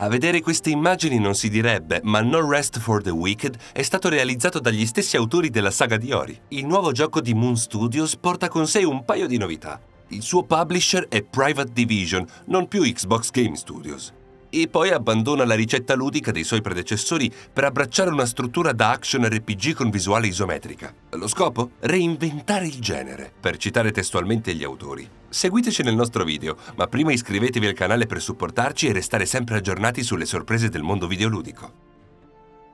A vedere queste immagini non si direbbe, ma No Rest for the Wicked è stato realizzato dagli stessi autori della saga di Ori. Il nuovo gioco di Moon Studios porta con sé un paio di novità. Il suo publisher è Private Division, non più Xbox Game Studios e poi abbandona la ricetta ludica dei suoi predecessori per abbracciare una struttura da action RPG con visuale isometrica. Lo scopo? Reinventare il genere, per citare testualmente gli autori. Seguiteci nel nostro video, ma prima iscrivetevi al canale per supportarci e restare sempre aggiornati sulle sorprese del mondo videoludico.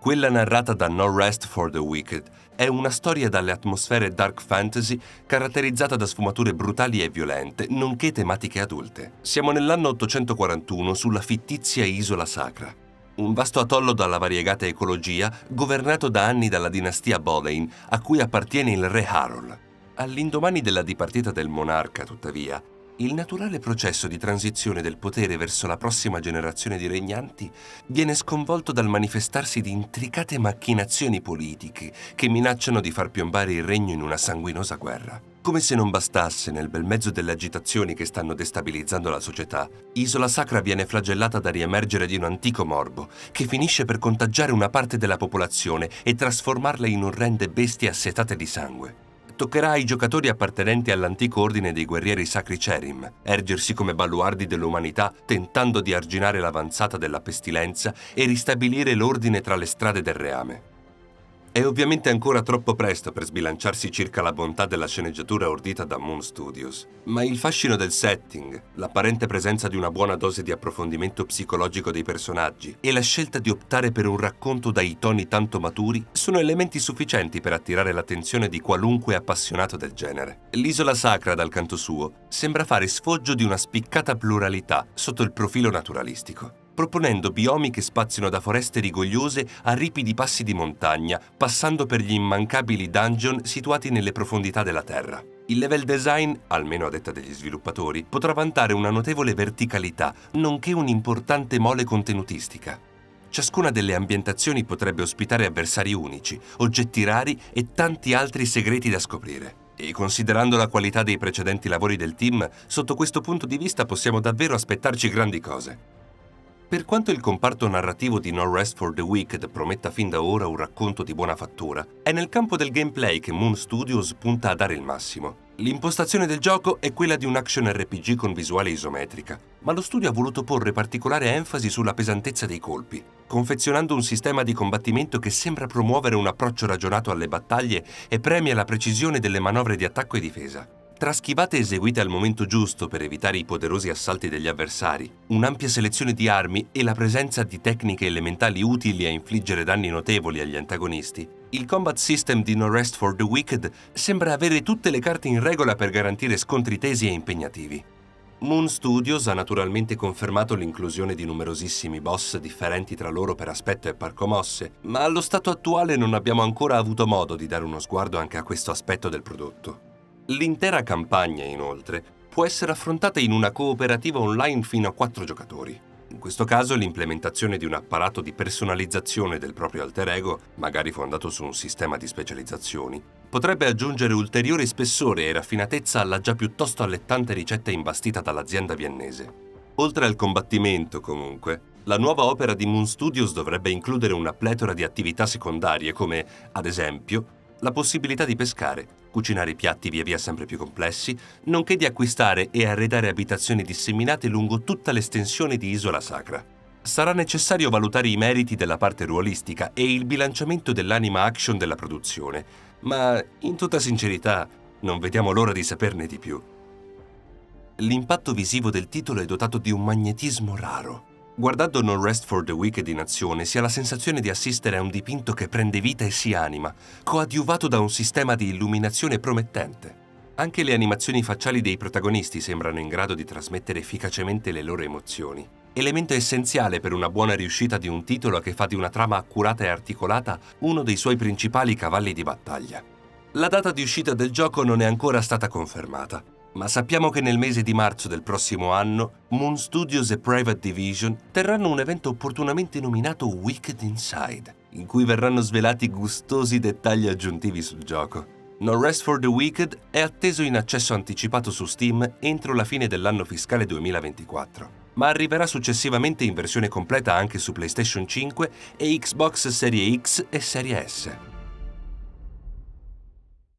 Quella narrata da No Rest for the Wicked è una storia dalle atmosfere dark fantasy caratterizzata da sfumature brutali e violente, nonché tematiche adulte. Siamo nell'anno 841 sulla fittizia Isola Sacra, un vasto atollo dalla variegata ecologia governato da anni dalla dinastia Boleyn, a cui appartiene il re Harold. All'indomani della dipartita del monarca, tuttavia, il naturale processo di transizione del potere verso la prossima generazione di regnanti viene sconvolto dal manifestarsi di intricate macchinazioni politiche che minacciano di far piombare il regno in una sanguinosa guerra. Come se non bastasse, nel bel mezzo delle agitazioni che stanno destabilizzando la società, Isola Sacra viene flagellata da riemergere di un antico morbo che finisce per contagiare una parte della popolazione e trasformarla in orrende bestie assetate di sangue toccherà ai giocatori appartenenti all'antico ordine dei guerrieri sacri Cerim ergersi come baluardi dell'umanità tentando di arginare l'avanzata della pestilenza e ristabilire l'ordine tra le strade del reame. È ovviamente ancora troppo presto per sbilanciarsi circa la bontà della sceneggiatura ordita da Moon Studios, ma il fascino del setting, l'apparente presenza di una buona dose di approfondimento psicologico dei personaggi e la scelta di optare per un racconto dai toni tanto maturi sono elementi sufficienti per attirare l'attenzione di qualunque appassionato del genere. L'isola sacra, dal canto suo, sembra fare sfoggio di una spiccata pluralità sotto il profilo naturalistico proponendo biomi che spaziano da foreste rigogliose a ripidi passi di montagna, passando per gli immancabili dungeon situati nelle profondità della Terra. Il level design, almeno a detta degli sviluppatori, potrà vantare una notevole verticalità, nonché un'importante mole contenutistica. Ciascuna delle ambientazioni potrebbe ospitare avversari unici, oggetti rari e tanti altri segreti da scoprire. E considerando la qualità dei precedenti lavori del team, sotto questo punto di vista possiamo davvero aspettarci grandi cose. Per quanto il comparto narrativo di No Rest for the Wicked prometta fin da ora un racconto di buona fattura, è nel campo del gameplay che Moon Studios punta a dare il massimo. L'impostazione del gioco è quella di un action RPG con visuale isometrica, ma lo studio ha voluto porre particolare enfasi sulla pesantezza dei colpi, confezionando un sistema di combattimento che sembra promuovere un approccio ragionato alle battaglie e premia la precisione delle manovre di attacco e difesa. Tra schivate eseguite al momento giusto per evitare i poderosi assalti degli avversari, un'ampia selezione di armi e la presenza di tecniche elementali utili a infliggere danni notevoli agli antagonisti, il combat system di No Rest for the Wicked sembra avere tutte le carte in regola per garantire scontri tesi e impegnativi. Moon Studios ha naturalmente confermato l'inclusione di numerosissimi boss differenti tra loro per aspetto e parco mosse, ma allo stato attuale non abbiamo ancora avuto modo di dare uno sguardo anche a questo aspetto del prodotto. L'intera campagna, inoltre, può essere affrontata in una cooperativa online fino a 4 giocatori. In questo caso l'implementazione di un apparato di personalizzazione del proprio alter ego, magari fondato su un sistema di specializzazioni, potrebbe aggiungere ulteriore spessore e raffinatezza alla già piuttosto allettante ricetta imbastita dall'azienda viennese. Oltre al combattimento, comunque, la nuova opera di Moon Studios dovrebbe includere una pletora di attività secondarie come, ad esempio, la possibilità di pescare, cucinare piatti via via sempre più complessi, nonché di acquistare e arredare abitazioni disseminate lungo tutta l'estensione di Isola Sacra. Sarà necessario valutare i meriti della parte ruolistica e il bilanciamento dell'anima action della produzione, ma in tutta sincerità non vediamo l'ora di saperne di più. L'impatto visivo del titolo è dotato di un magnetismo raro Guardando No Rest for the Wicked in azione si ha la sensazione di assistere a un dipinto che prende vita e si anima, coadiuvato da un sistema di illuminazione promettente. Anche le animazioni facciali dei protagonisti sembrano in grado di trasmettere efficacemente le loro emozioni, elemento essenziale per una buona riuscita di un titolo che fa di una trama accurata e articolata uno dei suoi principali cavalli di battaglia. La data di uscita del gioco non è ancora stata confermata, ma sappiamo che nel mese di marzo del prossimo anno Moon Studios e Private Division terranno un evento opportunamente nominato Wicked Inside, in cui verranno svelati gustosi dettagli aggiuntivi sul gioco. No Rest for the Wicked è atteso in accesso anticipato su Steam entro la fine dell'anno fiscale 2024. ma arriverà successivamente in versione completa anche su PlayStation 5 e Xbox Serie X e Serie S.